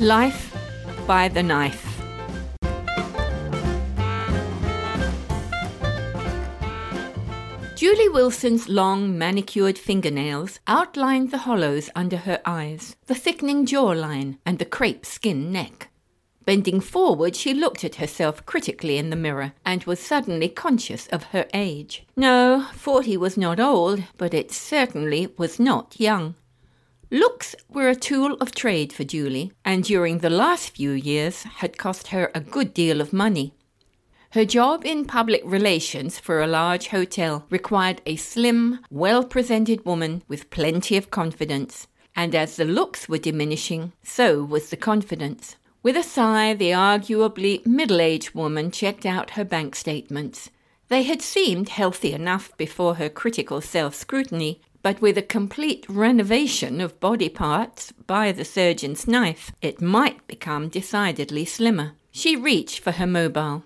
Life by the Knife. Julie Wilson's long manicured fingernails outlined the hollows under her eyes, the thickening jawline, and the crepe skin neck. Bending forward, she looked at herself critically in the mirror and was suddenly conscious of her age. No, forty was not old, but it certainly was not young. Looks were a tool of trade for Julie, and during the last few years had cost her a good deal of money. Her job in public relations for a large hotel required a slim, well presented woman with plenty of confidence, and as the looks were diminishing, so was the confidence. With a sigh, the arguably middle aged woman checked out her bank statements. They had seemed healthy enough before her critical self scrutiny, but with a complete renovation of body parts by the surgeon's knife, it might become decidedly slimmer. She reached for her mobile.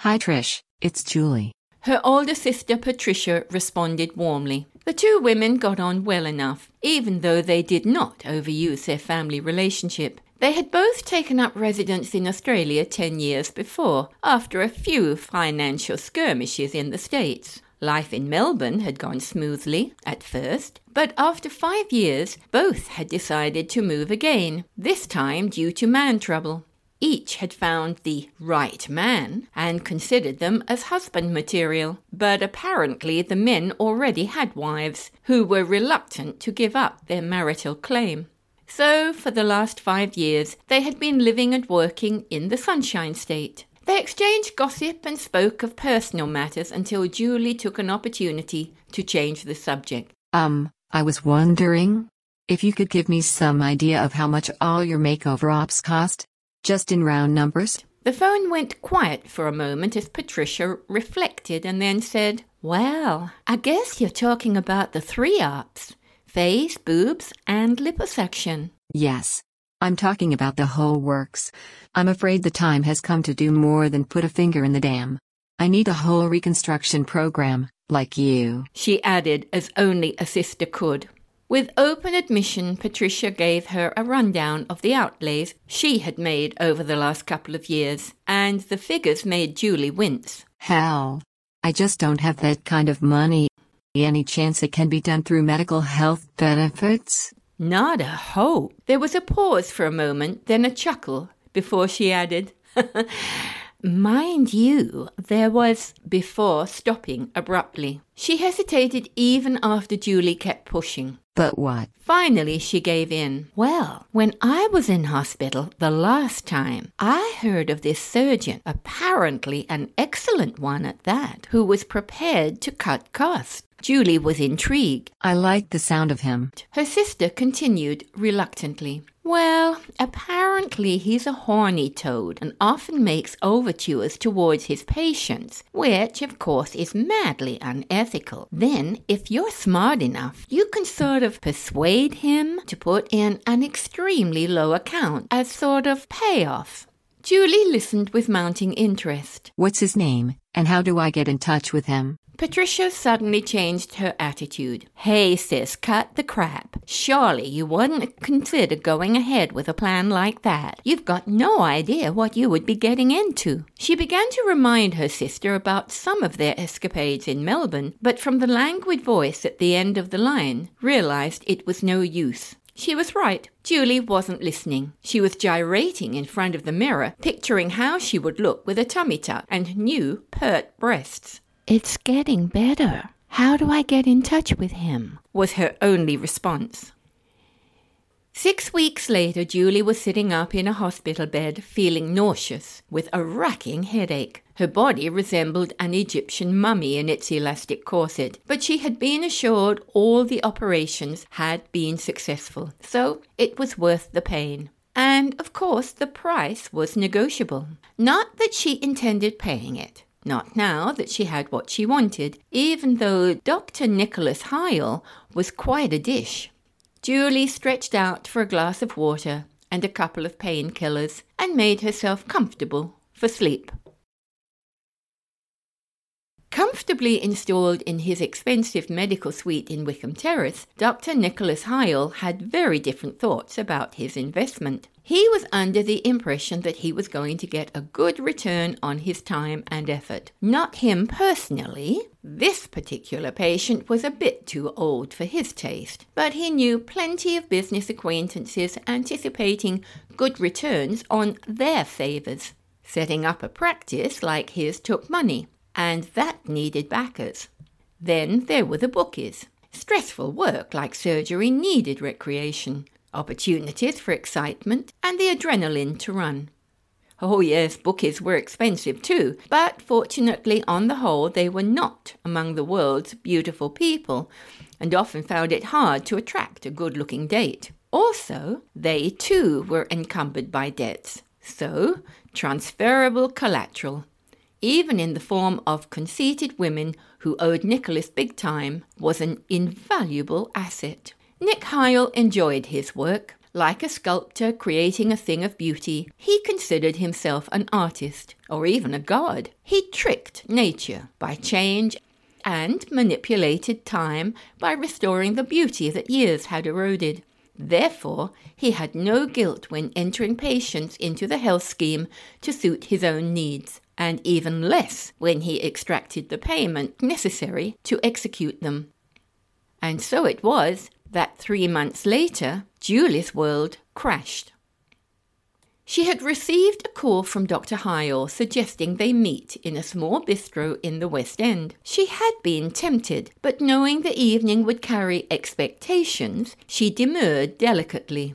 Hi Trish, it's Julie. Her older sister Patricia responded warmly. The two women got on well enough, even though they did not overuse their family relationship. They had both taken up residence in Australia ten years before, after a few financial skirmishes in the States. Life in Melbourne had gone smoothly at first, but after five years, both had decided to move again, this time due to man trouble. Each had found the right man and considered them as husband material, but apparently the men already had wives who were reluctant to give up their marital claim. So, for the last five years, they had been living and working in the Sunshine State. They exchanged gossip and spoke of personal matters until Julie took an opportunity to change the subject. Um, I was wondering if you could give me some idea of how much all your makeover ops cost? Just in round numbers? The phone went quiet for a moment as Patricia reflected and then said, Well, I guess you're talking about the three ops face, boobs, and liposuction. Yes. I'm talking about the whole works. I'm afraid the time has come to do more than put a finger in the dam. I need a whole reconstruction program, like you. She added as only a sister could. With open admission, Patricia gave her a rundown of the outlays she had made over the last couple of years, and the figures made Julie wince. Hell. I just don't have that kind of money. Any chance it can be done through medical health benefits? Not a hope. There was a pause for a moment, then a chuckle, before she added, Mind you, there was before stopping abruptly. She hesitated even after Julie kept pushing. But what? Finally, she gave in. Well, when I was in hospital the last time, I heard of this surgeon, apparently an excellent one at that, who was prepared to cut costs. Julie was intrigued. I like the sound of him. Her sister continued reluctantly. Well, apparently he's a horny toad and often makes overtures towards his patients, which of course is madly unethical. Then, if you're smart enough, you can sort of persuade him to put in an extremely low account as sort of payoff. Julie listened with mounting interest. What's his name, and how do I get in touch with him? Patricia suddenly changed her attitude. Hey, sis, cut the crap. Surely you wouldn't consider going ahead with a plan like that. You've got no idea what you would be getting into. She began to remind her sister about some of their escapades in Melbourne, but from the languid voice at the end of the line, realized it was no use. She was right. Julie wasn't listening. She was gyrating in front of the mirror, picturing how she would look with a tummy tuck and new, pert breasts. It's getting better. How do I get in touch with him? was her only response. Six weeks later, Julie was sitting up in a hospital bed, feeling nauseous, with a racking headache. Her body resembled an Egyptian mummy in its elastic corset, but she had been assured all the operations had been successful, so it was worth the pain. And, of course, the price was negotiable. Not that she intended paying it. Not now that she had what she wanted, even though Dr. Nicholas Heil was quite a dish. Julie stretched out for a glass of water and a couple of painkillers and made herself comfortable for sleep. Comfortably installed in his expensive medical suite in Wickham Terrace, Dr. Nicholas Hyel had very different thoughts about his investment. He was under the impression that he was going to get a good return on his time and effort. Not him personally. This particular patient was a bit too old for his taste, but he knew plenty of business acquaintances anticipating good returns on their favors. Setting up a practice like his took money, and that needed backers. Then there were the bookies. Stressful work like surgery needed recreation, opportunities for excitement, and the adrenaline to run. Oh, yes, bookies were expensive too, but fortunately, on the whole, they were not among the world's beautiful people, and often found it hard to attract a good looking date. Also, they too were encumbered by debts, so transferable collateral even in the form of conceited women who owed Nicholas big time, was an invaluable asset. Nick Hyel enjoyed his work. Like a sculptor creating a thing of beauty, he considered himself an artist, or even a god. He tricked nature by change and manipulated time by restoring the beauty that years had eroded. Therefore, he had no guilt when entering patients into the health scheme to suit his own needs and even less when he extracted the payment necessary to execute them. And so it was that three months later, Julie's world crashed. She had received a call from Dr. Hyel suggesting they meet in a small bistro in the West End. She had been tempted, but knowing the evening would carry expectations, she demurred delicately.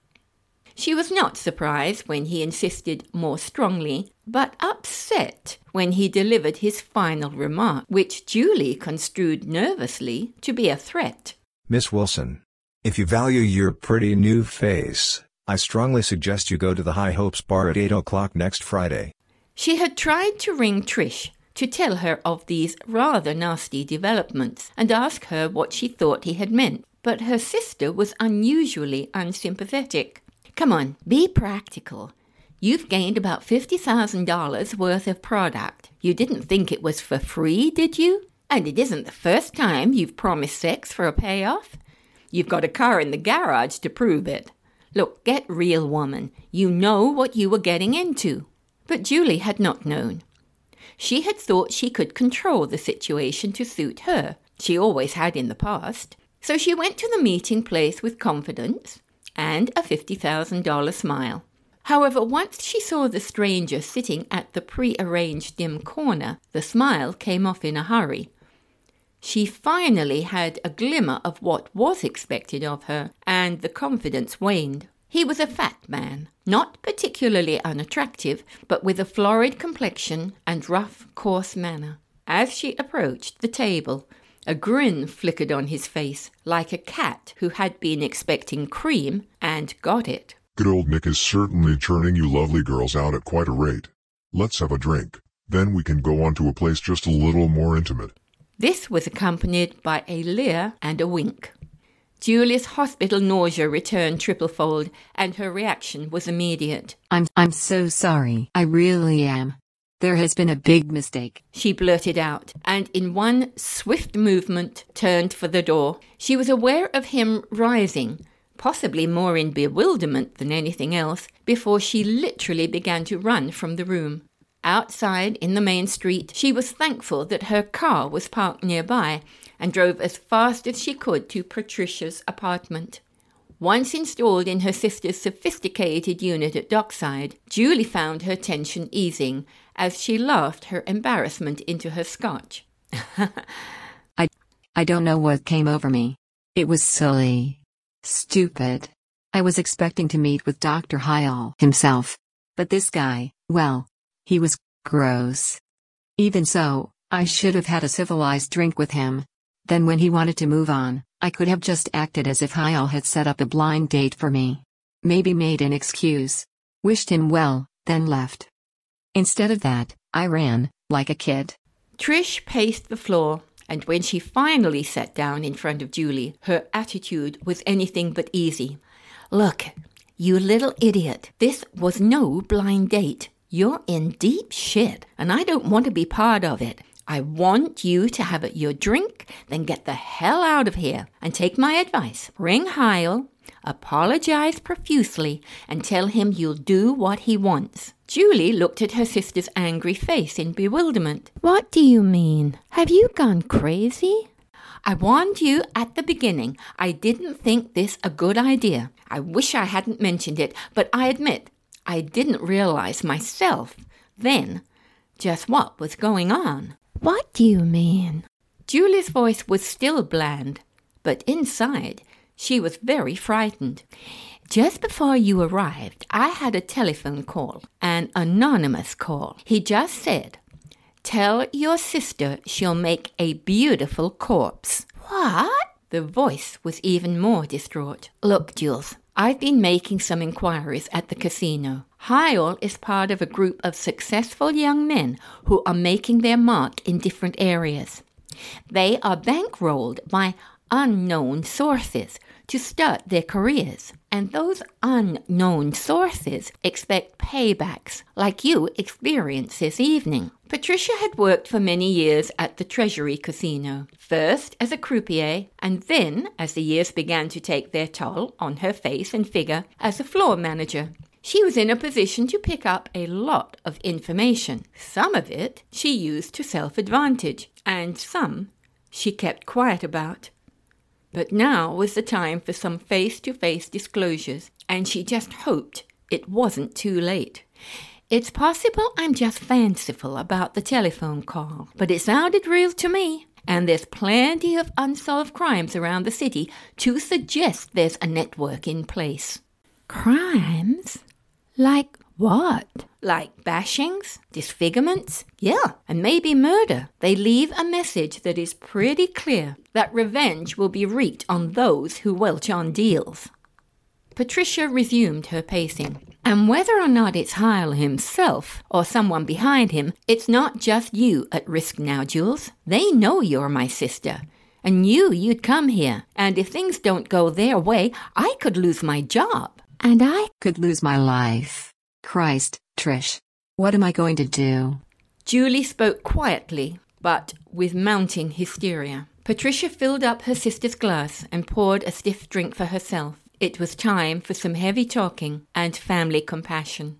She was not surprised when he insisted more strongly, but upset when he delivered his final remark, which Julie construed nervously to be a threat. Miss Wilson, if you value your pretty new face, I strongly suggest you go to the High Hopes Bar at 8 o'clock next Friday. She had tried to ring Trish to tell her of these rather nasty developments and ask her what she thought he had meant, but her sister was unusually unsympathetic. Come on, be practical. You've gained about $50,000 worth of product. You didn't think it was for free, did you? And it isn't the first time you've promised sex for a payoff. You've got a car in the garage to prove it. Look, get real, woman. You know what you were getting into. But Julie had not known. She had thought she could control the situation to suit her. She always had in the past. So she went to the meeting place with confidence and a $50,000 smile. However, once she saw the stranger sitting at the pre-arranged dim corner, the smile came off in a hurry. She finally had a glimmer of what was expected of her, and the confidence waned. He was a fat man, not particularly unattractive, but with a florid complexion and rough, coarse manner. As she approached the table, a grin flickered on his face, like a cat who had been expecting cream and got it. Good old Nick is certainly churning you lovely girls out at quite a rate. Let's have a drink. Then we can go on to a place just a little more intimate. This was accompanied by a leer and a wink. Julia's hospital nausea returned triplefold, and her reaction was immediate. I'm I'm so sorry. I really am. There has been a big mistake. She blurted out, and in one swift movement turned for the door. She was aware of him rising, possibly more in bewilderment than anything else, before she literally began to run from the room. Outside in the main street, she was thankful that her car was parked nearby and drove as fast as she could to Patricia's apartment. Once installed in her sister's sophisticated unit at Dockside, Julie found her tension easing as she laughed her embarrassment into her scotch. I I don't know what came over me. It was silly. Stupid. I was expecting to meet with Dr. Hyel himself. But this guy, well, he was gross. Even so, I should have had a civilized drink with him. Then when he wanted to move on, I could have just acted as if Hyel had set up a blind date for me. Maybe made an excuse. Wished him well, then left. Instead of that, I ran, like a kid. Trish paced the floor, and when she finally sat down in front of Julie, her attitude was anything but easy. Look, you little idiot, this was no blind date. You're in deep shit, and I don't want to be part of it. I want you to have your drink, then get the hell out of here and take my advice. Ring Heil, apologize profusely, and tell him you'll do what he wants. Julie looked at her sister's angry face in bewilderment. What do you mean? Have you gone crazy? I warned you at the beginning. I didn't think this a good idea. I wish I hadn't mentioned it, but I admit I didn't realize myself then just what was going on. What do you mean? Julie's voice was still bland, but inside she was very frightened. Just before you arrived, I had a telephone call, an anonymous call. He just said, Tell your sister she'll make a beautiful corpse. What? The voice was even more distraught. Look, Jules, I've been making some inquiries at the casino. Heil is part of a group of successful young men who are making their mark in different areas. They are bankrolled by unknown sources to start their careers. And those unknown sources expect paybacks like you experienced this evening. Patricia had worked for many years at the Treasury Casino, first as a croupier, and then, as the years began to take their toll on her face and figure, as a floor manager. She was in a position to pick up a lot of information. Some of it she used to self advantage, and some she kept quiet about. But now was the time for some face to face disclosures, and she just hoped it wasn't too late. It's possible I'm just fanciful about the telephone call, but it sounded real to me. And there's plenty of unsolved crimes around the city to suggest there's a network in place. Crimes? Like what? Like bashings, disfigurements, yeah, and maybe murder. They leave a message that is pretty clear that revenge will be wreaked on those who welch on deals. Patricia resumed her pacing. And whether or not it's Heil himself or someone behind him, it's not just you at risk now, Jules. They know you're my sister. And knew you'd come here. And if things don't go their way, I could lose my job. And I Could lose my life. Christ, Trish. What am I going to do? Julie spoke quietly, but with mounting hysteria. Patricia filled up her sister's glass and poured a stiff drink for herself. It was time for some heavy talking and family compassion.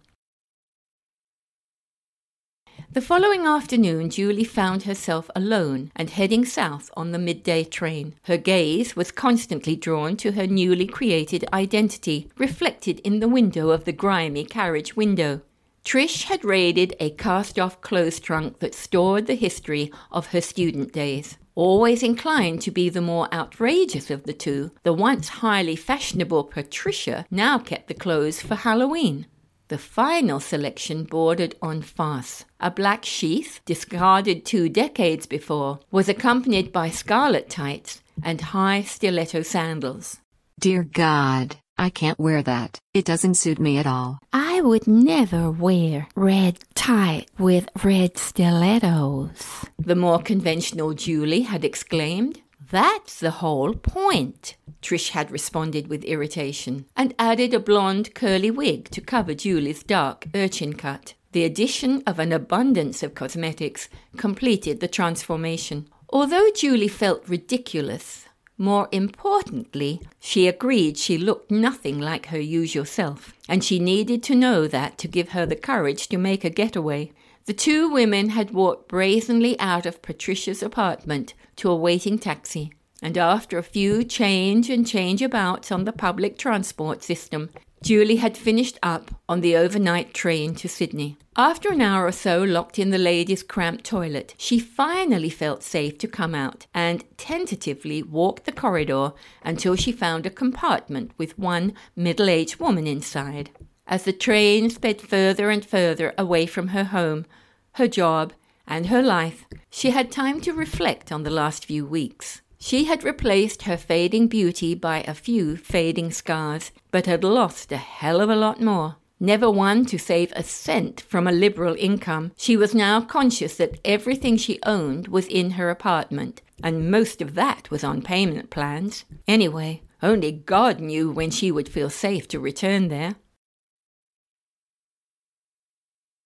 The following afternoon, Julie found herself alone and heading south on the midday train. Her gaze was constantly drawn to her newly created identity, reflected in the window of the grimy carriage window. Trish had raided a cast off clothes trunk that stored the history of her student days. Always inclined to be the more outrageous of the two, the once highly fashionable Patricia now kept the clothes for Halloween. The final selection bordered on farce. A black sheath, discarded two decades before, was accompanied by scarlet tights and high stiletto sandals. Dear God, I can't wear that. It doesn't suit me at all. I would never wear red tie with red stilettos, the more conventional Julie had exclaimed. That's the whole point. Trish had responded with irritation, and added a blonde curly wig to cover Julie's dark urchin cut. The addition of an abundance of cosmetics completed the transformation. Although Julie felt ridiculous, more importantly, she agreed she looked nothing like her usual self, and she needed to know that to give her the courage to make a getaway. The two women had walked brazenly out of Patricia's apartment to a waiting taxi, and after a few change and change abouts on the public transport system, Julie had finished up on the overnight train to Sydney. After an hour or so locked in the ladies' cramped toilet, she finally felt safe to come out and tentatively walked the corridor until she found a compartment with one middle aged woman inside. As the train sped further and further away from her home, her job, and her life, she had time to reflect on the last few weeks. She had replaced her fading beauty by a few fading scars, but had lost a hell of a lot more. Never one to save a cent from a liberal income, she was now conscious that everything she owned was in her apartment, and most of that was on payment plans. Anyway, only God knew when she would feel safe to return there.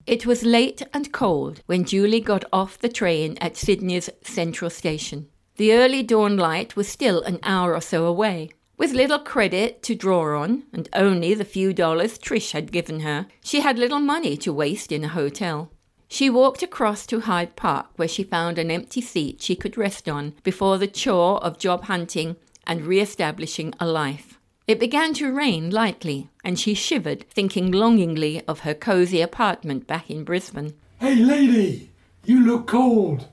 It was late and cold when Julie got off the train at Sydney's Central Station. The early dawn light was still an hour or so away. With little credit to draw on, and only the few dollars Trish had given her, she had little money to waste in a hotel. She walked across to Hyde Park, where she found an empty seat she could rest on before the chore of job hunting and re establishing a life. It began to rain lightly, and she shivered, thinking longingly of her cosy apartment back in Brisbane. Hey, lady, you look cold.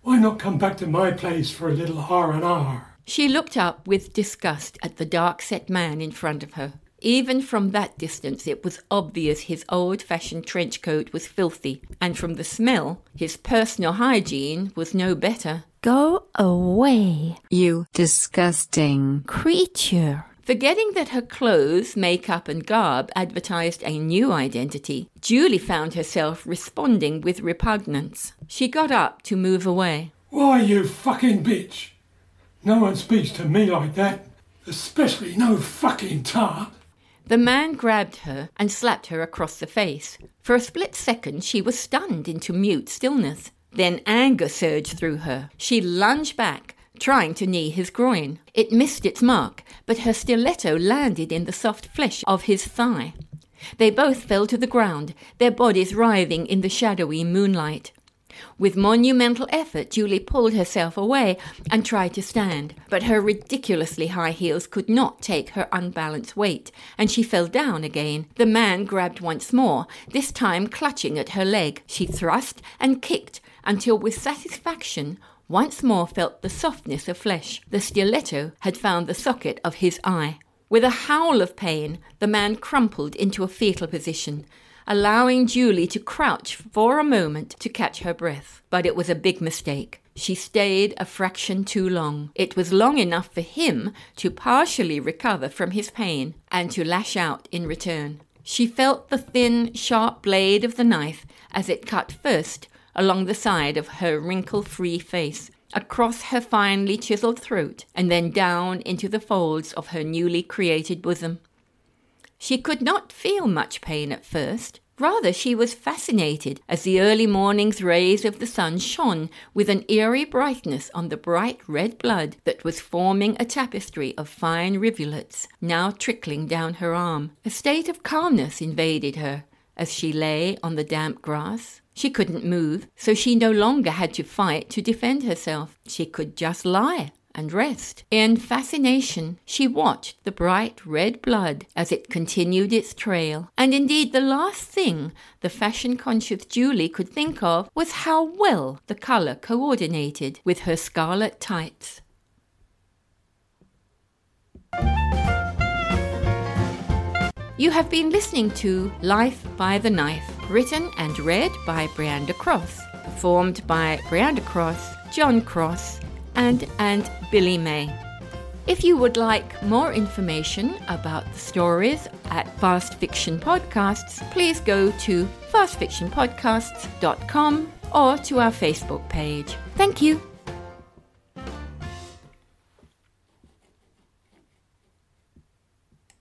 Why not come back to my place for a little R and R? She looked up with disgust at the dark set man in front of her. Even from that distance, it was obvious his old fashioned trench coat was filthy, and from the smell, his personal hygiene was no better. Go away, You disgusting. creature. Forgetting that her clothes, makeup, and garb advertised a new identity, Julie found herself responding with repugnance. She got up to move away. Why, you fucking bitch? No one speaks to me like that, especially no fucking tart. The man grabbed her and slapped her across the face. For a split second, she was stunned into mute stillness. Then anger surged through her. She lunged back, trying to knee his groin. It missed its mark, but her stiletto landed in the soft flesh of his thigh. They both fell to the ground, their bodies writhing in the shadowy moonlight. With monumental effort, Julie pulled herself away and tried to stand, but her ridiculously high heels could not take her unbalanced weight, and she fell down again. The man grabbed once more, this time clutching at her leg. She thrust and kicked until, with satisfaction, once more felt the softness of flesh. The stiletto had found the socket of his eye. With a howl of pain, the man crumpled into a fetal position, allowing Julie to crouch for a moment to catch her breath. But it was a big mistake. She stayed a fraction too long. It was long enough for him to partially recover from his pain and to lash out in return. She felt the thin, sharp blade of the knife as it cut first along the side of her wrinkle free face, across her finely chiseled throat, and then down into the folds of her newly created bosom. She could not feel much pain at first. Rather, she was fascinated as the early morning's rays of the sun shone with an eerie brightness on the bright red blood that was forming a tapestry of fine rivulets now trickling down her arm. A state of calmness invaded her as she lay on the damp grass. She couldn't move, so she no longer had to fight to defend herself. She could just lie and rest. In fascination, she watched the bright red blood as it continued its trail. And indeed, the last thing the fashion conscious Julie could think of was how well the color coordinated with her scarlet tights. You have been listening to Life by the Knife, written and read by Brianda Cross, performed by Brianda Cross, John Cross, and and Billy May. If you would like more information about the stories at Fast Fiction Podcasts, please go to fastfictionpodcasts.com or to our Facebook page. Thank you.